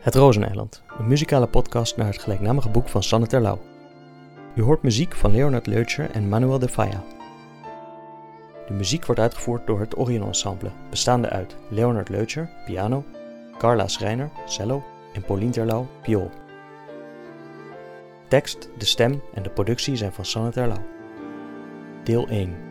Het Rozeneiland, een muzikale podcast naar het gelijknamige boek van Sanne Terlouw. U hoort muziek van Leonard Leutscher en Manuel de Falla. De muziek wordt uitgevoerd door het Orion Ensemble, bestaande uit Leonard Leutscher, piano, Carla Schreiner, cello en Pauline Terlouw, viool. Tekst, de stem en de productie zijn van Sanne Terlouw. Deel 1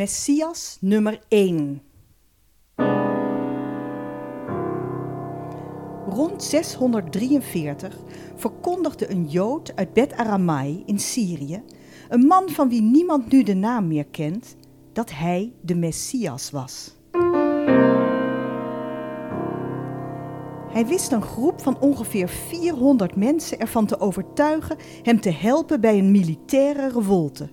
Messias nummer 1. Rond 643 verkondigde een Jood uit Bet Aramai in Syrië, een man van wie niemand nu de naam meer kent, dat hij de Messias was. Hij wist een groep van ongeveer 400 mensen ervan te overtuigen hem te helpen bij een militaire revolte.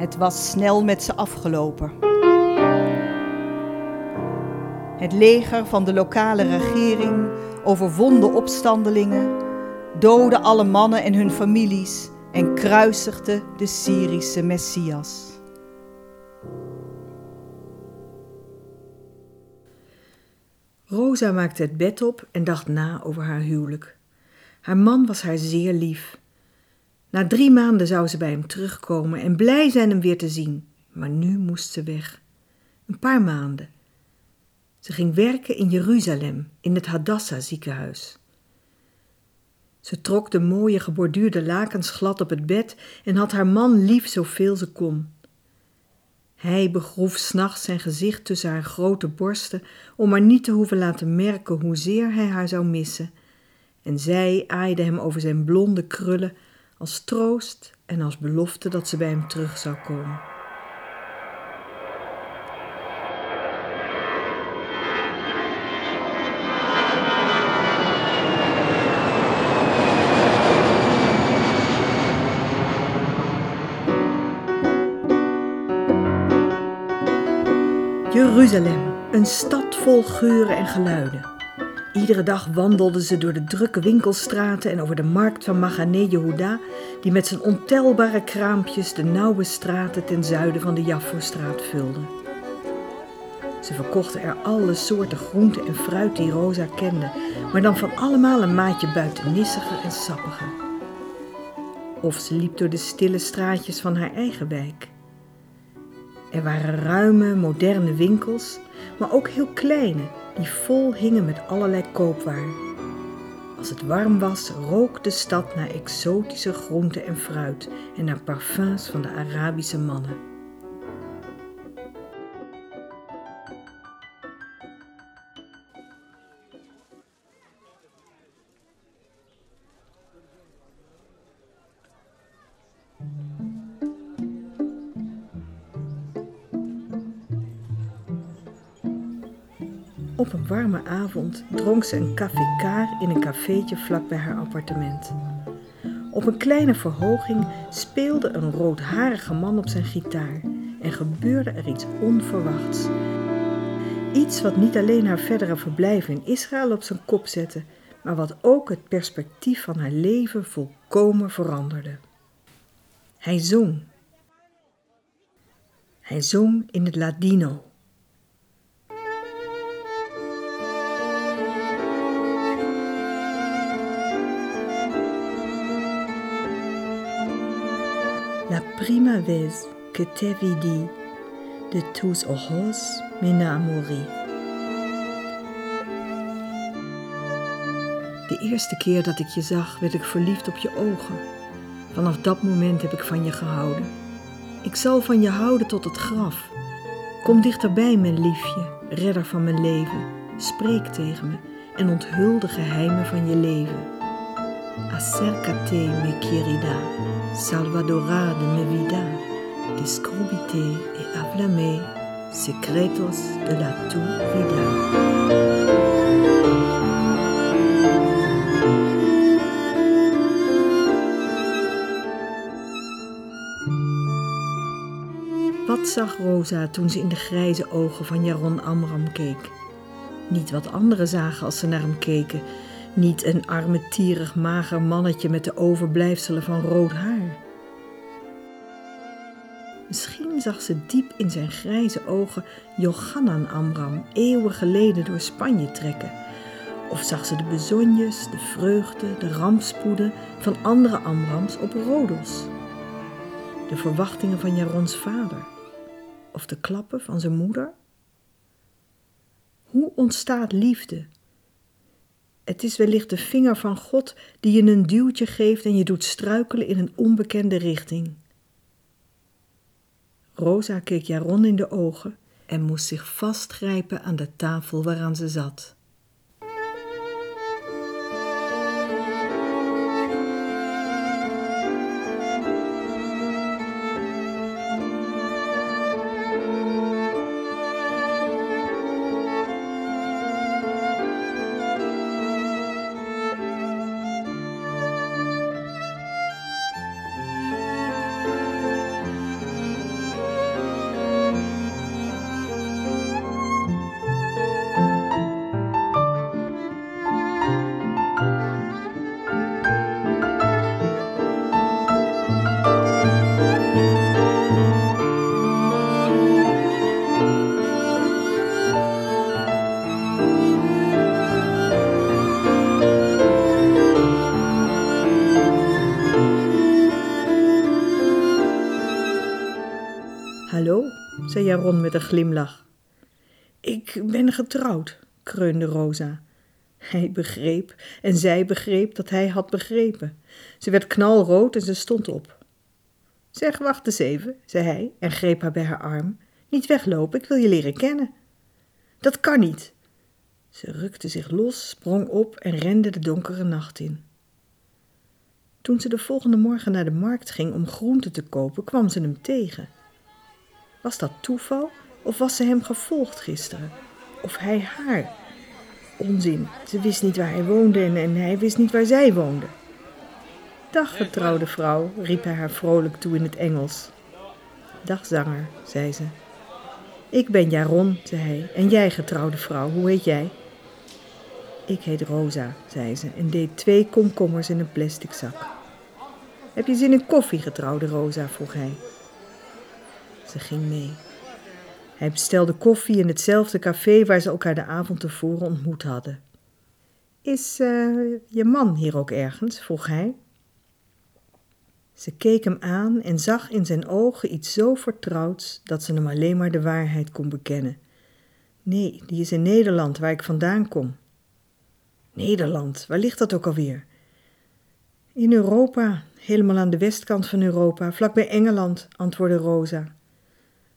Het was snel met ze afgelopen. Het leger van de lokale regering overwon de opstandelingen, doodde alle mannen en hun families en kruisigde de Syrische Messias. Rosa maakte het bed op en dacht na over haar huwelijk. Haar man was haar zeer lief. Na drie maanden zou ze bij hem terugkomen en blij zijn hem weer te zien. Maar nu moest ze weg. Een paar maanden. Ze ging werken in Jeruzalem, in het Hadassah ziekenhuis. Ze trok de mooie geborduurde lakens glad op het bed en had haar man lief zoveel ze kon. Hij begroef s'nachts zijn gezicht tussen haar grote borsten om maar niet te hoeven laten merken hoezeer hij haar zou missen. En zij aaide hem over zijn blonde krullen als troost en als belofte dat ze bij hem terug zou komen. Jeruzalem, een stad vol geuren en geluiden. Iedere dag wandelden ze door de drukke winkelstraten en over de markt van Magane Yehuda, die met zijn ontelbare kraampjes de nauwe straten ten zuiden van de Jaffo-straat vulde. Ze verkochten er alle soorten groenten en fruit die Rosa kende, maar dan van allemaal een maatje buitennissiger en sappiger. Of ze liep door de stille straatjes van haar eigen wijk. Er waren ruime, moderne winkels, maar ook heel kleine, die vol hingen met allerlei koopwaar. Als het warm was, rook de stad naar exotische groenten en fruit en naar parfums van de Arabische mannen. Op een warme avond dronk ze een café in een cafeetje vlak bij haar appartement. Op een kleine verhoging speelde een roodharige man op zijn gitaar en gebeurde er iets onverwachts. Iets wat niet alleen haar verdere verblijf in Israël op zijn kop zette, maar wat ook het perspectief van haar leven volkomen veranderde. Hij zong. Hij zong in het Ladino. La prima vez que te vidi, de tus ojos me enamoré. De eerste keer dat ik je zag, werd ik verliefd op je ogen. Vanaf dat moment heb ik van je gehouden. Ik zal van je houden tot het graf. Kom dichterbij, mijn liefje, redder van mijn leven. Spreek tegen me en onthul de geheimen van je leven. Acércate, mi querida, salvadora de mi vida, descubite et háblame, secretos de la tu vida. Wat zag Rosa toen ze in de grijze ogen van Jaron Amram keek? Niet wat anderen zagen als ze naar hem keken. Niet een armetierig mager mannetje met de overblijfselen van rood haar. Misschien zag ze diep in zijn grijze ogen Johannan Amram eeuwen geleden door Spanje trekken. Of zag ze de bezonjes, de vreugde, de rampspoeden van andere Amrams op Rodos. De verwachtingen van Jarons vader of de klappen van zijn moeder? Hoe ontstaat liefde? Het is wellicht de vinger van God die je een duwtje geeft en je doet struikelen in een onbekende richting. Rosa keek Jaron in de ogen en moest zich vastgrijpen aan de tafel waaraan ze zat. Met een glimlach. Ik ben getrouwd, kreunde Rosa. Hij begreep en zij begreep dat hij had begrepen. Ze werd knalrood en ze stond op. Zeg, wacht eens even, zei hij en greep haar bij haar arm. Niet weglopen, ik wil je leren kennen. Dat kan niet. Ze rukte zich los, sprong op en rende de donkere nacht in. Toen ze de volgende morgen naar de markt ging om groenten te kopen, kwam ze hem tegen. Was dat toeval of was ze hem gevolgd gisteren? Of hij haar? Onzin, ze wist niet waar hij woonde en, en hij wist niet waar zij woonde. Dag, getrouwde vrouw, riep hij haar vrolijk toe in het Engels. Dag, zanger, zei ze. Ik ben Jaron, zei hij, en jij, getrouwde vrouw, hoe heet jij? Ik heet Rosa, zei ze en deed twee komkommers in een plastic zak. Heb je zin in koffie, getrouwde Rosa? vroeg hij. Ze ging mee. Hij bestelde koffie in hetzelfde café waar ze elkaar de avond tevoren ontmoet hadden. Is uh, je man hier ook ergens? vroeg hij. Ze keek hem aan en zag in zijn ogen iets zo vertrouwds dat ze hem alleen maar de waarheid kon bekennen. Nee, die is in Nederland, waar ik vandaan kom. Nederland, waar ligt dat ook alweer? In Europa, helemaal aan de westkant van Europa, vlakbij Engeland, antwoordde Rosa.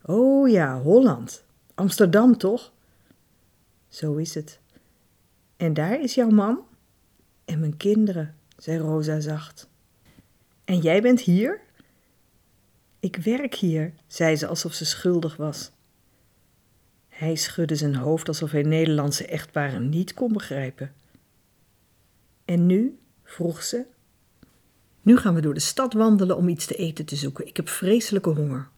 Oh ja, Holland. Amsterdam toch? Zo is het. En daar is jouw man? En mijn kinderen, zei Rosa zacht. En jij bent hier? Ik werk hier, zei ze alsof ze schuldig was. Hij schudde zijn hoofd alsof hij Nederlandse echtparen niet kon begrijpen. En nu? vroeg ze. Nu gaan we door de stad wandelen om iets te eten te zoeken. Ik heb vreselijke honger.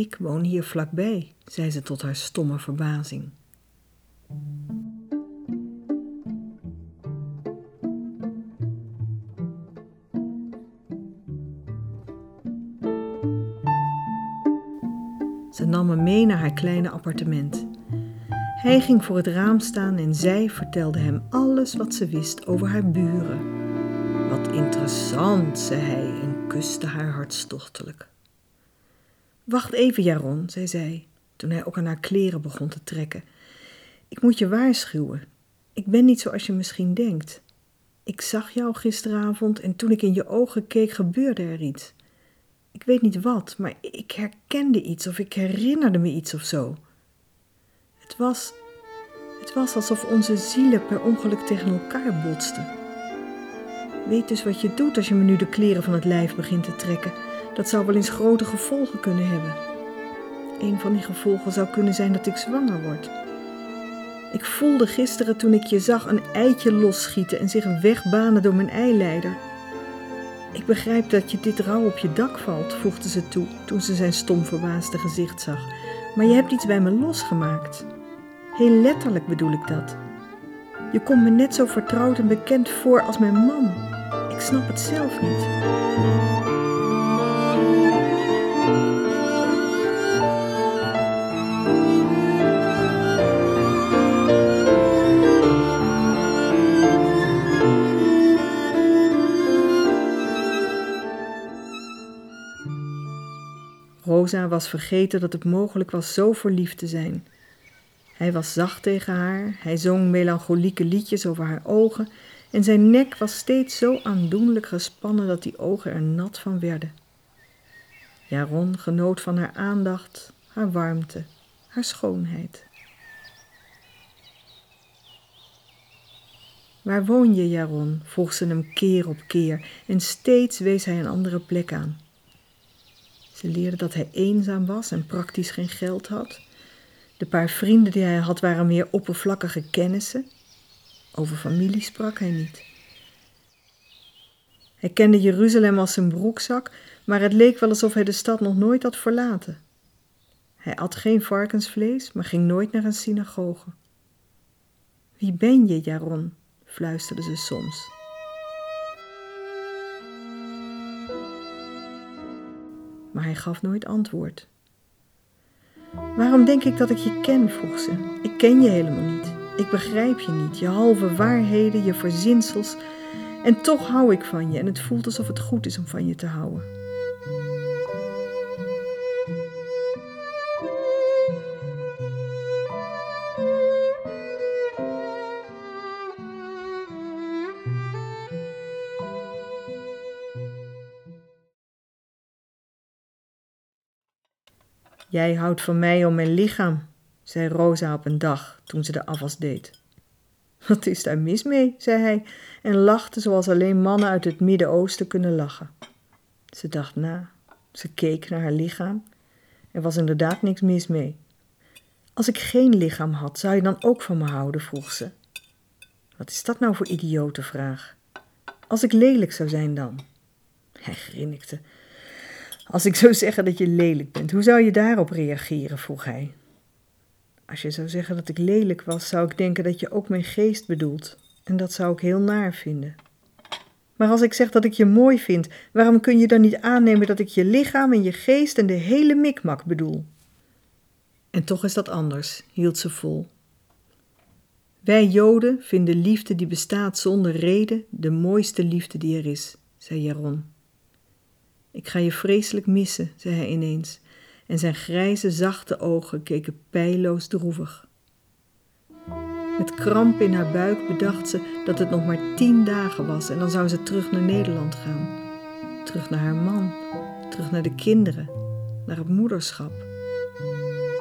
Ik woon hier vlakbij, zei ze tot haar stomme verbazing. Ze nam hem mee naar haar kleine appartement. Hij ging voor het raam staan en zij vertelde hem alles wat ze wist over haar buren. Wat interessant, zei hij en kuste haar hartstochtelijk. Wacht even, Jaron, zei zij, toen hij ook aan haar kleren begon te trekken. Ik moet je waarschuwen. Ik ben niet zoals je misschien denkt. Ik zag jou gisteravond en toen ik in je ogen keek, gebeurde er iets. Ik weet niet wat, maar ik herkende iets of ik herinnerde me iets of zo. Het was, het was alsof onze zielen per ongeluk tegen elkaar botsten. Weet dus wat je doet als je me nu de kleren van het lijf begint te trekken. Dat zou wel eens grote gevolgen kunnen hebben. Een van die gevolgen zou kunnen zijn dat ik zwanger word. Ik voelde gisteren toen ik je zag een eitje losschieten en zich wegbanen door mijn eileider. Ik begrijp dat je dit rauw op je dak valt, voegde ze toe toen ze zijn stom verbaasde gezicht zag. Maar je hebt iets bij me losgemaakt. Heel letterlijk bedoel ik dat. Je komt me net zo vertrouwd en bekend voor als mijn man. Ik snap het zelf niet. Rosa was vergeten dat het mogelijk was zo verliefd te zijn. Hij was zacht tegen haar, hij zong melancholieke liedjes over haar ogen en zijn nek was steeds zo aandoenlijk gespannen dat die ogen er nat van werden. Jaron genoot van haar aandacht, haar warmte, haar schoonheid. Waar woon je, Jaron? vroeg ze hem keer op keer en steeds wees hij een andere plek aan. Ze leerde dat hij eenzaam was en praktisch geen geld had. De paar vrienden die hij had waren meer oppervlakkige kennissen. Over familie sprak hij niet. Hij kende Jeruzalem als zijn broekzak, maar het leek wel alsof hij de stad nog nooit had verlaten. Hij at geen varkensvlees, maar ging nooit naar een synagoge. Wie ben je, Jaron? fluisterde ze soms. Maar hij gaf nooit antwoord. Waarom denk ik dat ik je ken? vroeg ze. Ik ken je helemaal niet. Ik begrijp je niet, je halve waarheden, je verzinsels. En toch hou ik van je en het voelt alsof het goed is om van je te houden. Jij houdt van mij om mijn lichaam, zei Rosa op een dag toen ze de afwas deed. Wat is daar mis mee? zei hij en lachte zoals alleen mannen uit het Midden-Oosten kunnen lachen. Ze dacht na, ze keek naar haar lichaam. Er was inderdaad niks mis mee. Als ik geen lichaam had, zou je dan ook van me houden? vroeg ze. Wat is dat nou voor idiote vraag? Als ik lelijk zou zijn dan? Hij grinnikte. Als ik zou zeggen dat je lelijk bent, hoe zou je daarop reageren? vroeg hij. Als je zou zeggen dat ik lelijk was, zou ik denken dat je ook mijn geest bedoelt. En dat zou ik heel naar vinden. Maar als ik zeg dat ik je mooi vind, waarom kun je dan niet aannemen dat ik je lichaam en je geest en de hele mikmak bedoel? En toch is dat anders, hield ze vol. Wij Joden vinden liefde die bestaat zonder reden de mooiste liefde die er is, zei Jaron. Ik ga je vreselijk missen, zei hij ineens, en zijn grijze, zachte ogen keken pijloos droevig. Met kramp in haar buik bedacht ze dat het nog maar tien dagen was en dan zou ze terug naar Nederland gaan. Terug naar haar man, terug naar de kinderen, naar het moederschap.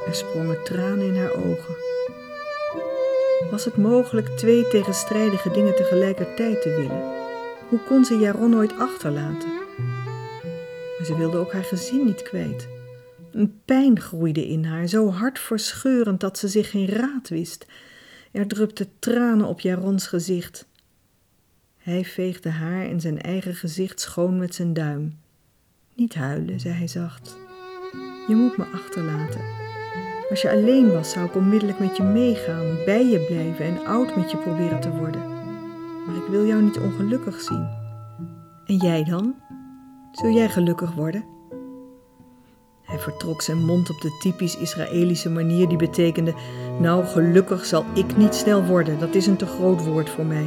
Er sprongen tranen in haar ogen. Was het mogelijk twee tegenstrijdige dingen tegelijkertijd te willen? Hoe kon ze Jaron ooit achterlaten? Maar ze wilde ook haar gezin niet kwijt. Een pijn groeide in haar, zo hartverscheurend dat ze zich geen raad wist. Er drupte tranen op Jarons gezicht. Hij veegde haar en zijn eigen gezicht schoon met zijn duim. Niet huilen, zei hij zacht. Je moet me achterlaten. Als je alleen was, zou ik onmiddellijk met je meegaan, bij je blijven en oud met je proberen te worden. Maar ik wil jou niet ongelukkig zien. En jij dan? Zul jij gelukkig worden? Hij vertrok zijn mond op de typisch Israëlische manier die betekende: Nou, gelukkig zal ik niet snel worden, dat is een te groot woord voor mij.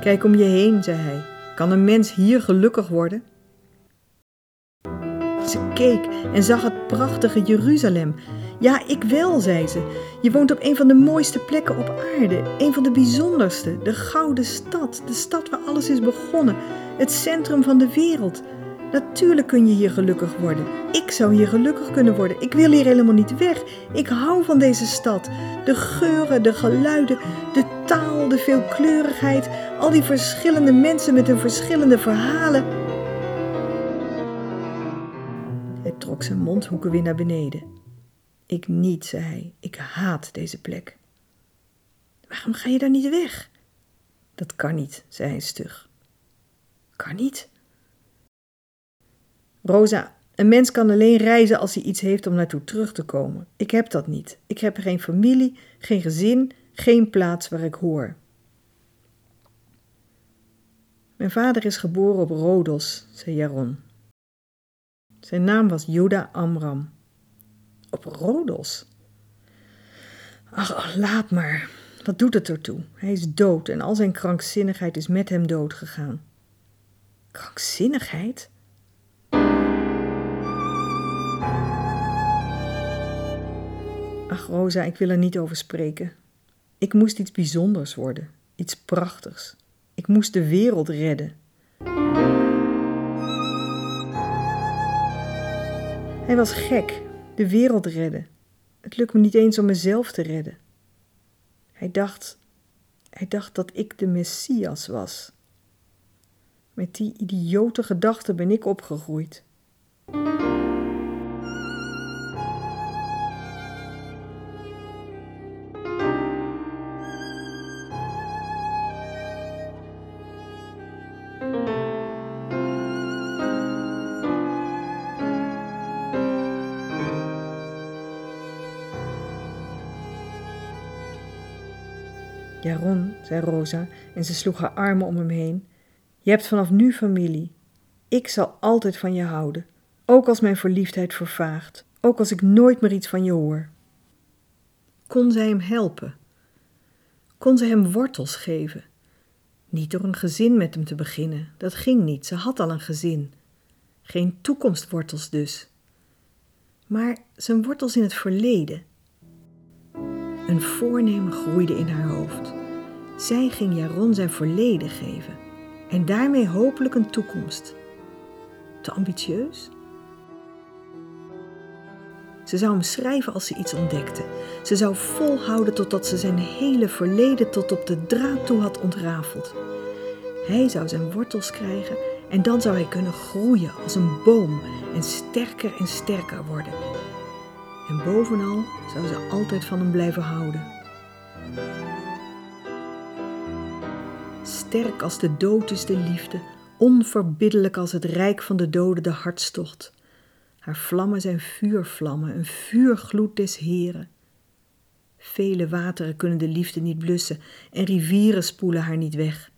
Kijk om je heen, zei hij. Kan een mens hier gelukkig worden? Ze keek en zag het prachtige Jeruzalem. Ja, ik wel, zei ze. Je woont op een van de mooiste plekken op aarde. Een van de bijzonderste. De Gouden Stad. De stad waar alles is begonnen. Het centrum van de wereld. Natuurlijk kun je hier gelukkig worden. Ik zou hier gelukkig kunnen worden. Ik wil hier helemaal niet weg. Ik hou van deze stad. De geuren, de geluiden, de taal, de veelkleurigheid. Al die verschillende mensen met hun verschillende verhalen. Hij trok zijn mondhoeken weer naar beneden. Ik niet, zei hij. Ik haat deze plek. Waarom ga je daar niet weg? Dat kan niet, zei hij stug. Kan niet? Rosa, een mens kan alleen reizen als hij iets heeft om naartoe terug te komen. Ik heb dat niet. Ik heb geen familie, geen gezin, geen plaats waar ik hoor. Mijn vader is geboren op Rodos, zei Jaron. Zijn naam was Juda Amram. Op Rodos? Ach, laat maar. Wat doet het ertoe? Hij is dood en al zijn krankzinnigheid is met hem dood gegaan. Krankzinnigheid? Ach, Rosa, ik wil er niet over spreken. Ik moest iets bijzonders worden, iets prachtigs. Ik moest de wereld redden. Hij was gek, de wereld redden. Het lukt me niet eens om mezelf te redden. Hij dacht, hij dacht dat ik de Messias was. Met die idiote gedachte ben ik opgegroeid. Jaron, zei Rosa en ze sloeg haar armen om hem heen. Je hebt vanaf nu familie. Ik zal altijd van je houden, ook als mijn verliefdheid vervaagt, ook als ik nooit meer iets van je hoor. Kon zij hem helpen? Kon ze hem wortels geven? Niet door een gezin met hem te beginnen, dat ging niet, ze had al een gezin. Geen toekomstwortels dus. Maar zijn wortels in het verleden, een voornemen groeide in haar hoofd. Zij ging Jaron zijn verleden geven en daarmee hopelijk een toekomst. Te ambitieus? Ze zou hem schrijven als ze iets ontdekte. Ze zou volhouden totdat ze zijn hele verleden tot op de draad toe had ontrafeld. Hij zou zijn wortels krijgen en dan zou hij kunnen groeien als een boom en sterker en sterker worden. En bovenal zou ze altijd van hem blijven houden. Sterk als de dood is de liefde, onverbiddelijk als het rijk van de doden de hartstocht. Haar vlammen zijn vuurvlammen, een vuurgloed des Heren. Vele wateren kunnen de liefde niet blussen en rivieren spoelen haar niet weg.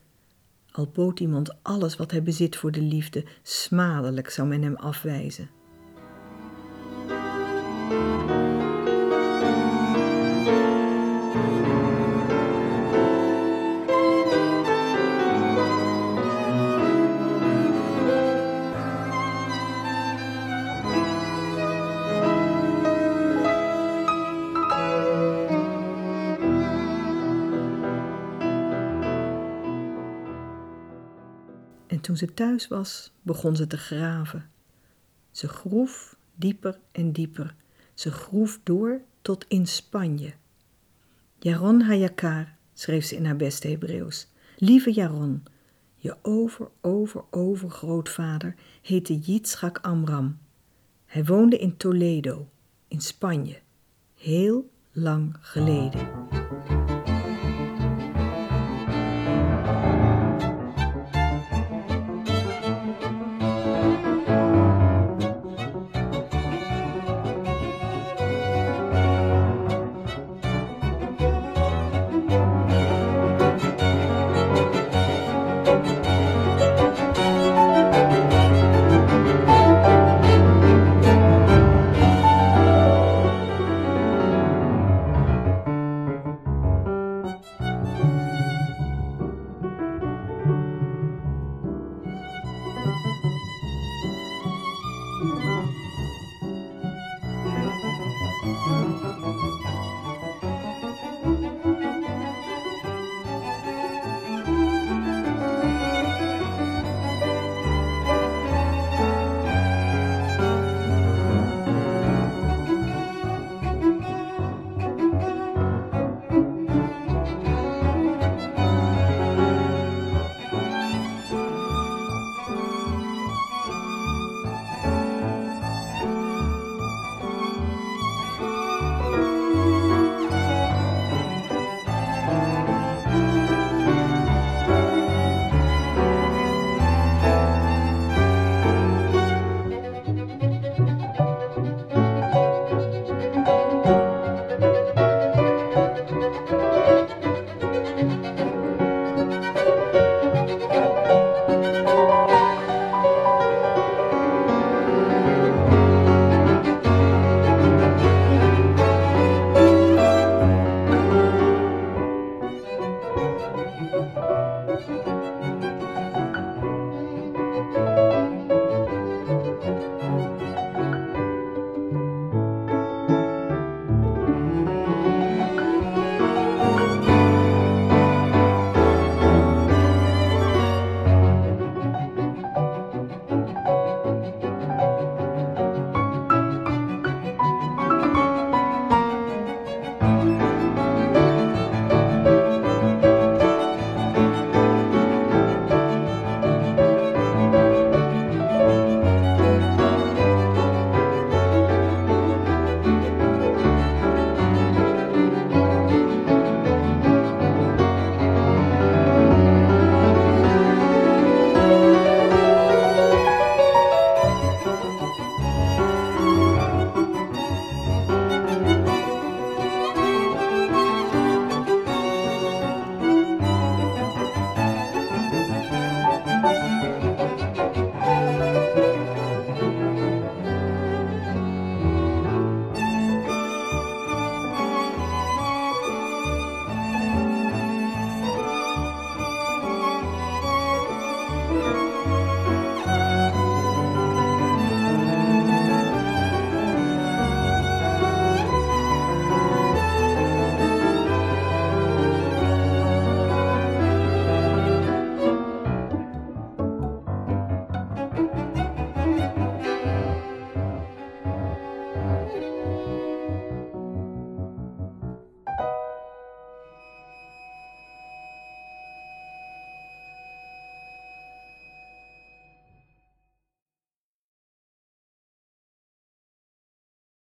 Al bood iemand alles wat hij bezit voor de liefde, smadelijk zou men hem afwijzen. Toen ze thuis was, begon ze te graven. Ze groef dieper en dieper. Ze groef door tot in Spanje. Jaron Hayakar, schreef ze in haar beste Hebreeuws. Lieve Jaron, je over, over, overgrootvader heette Yitzchak Amram. Hij woonde in Toledo, in Spanje, heel lang geleden.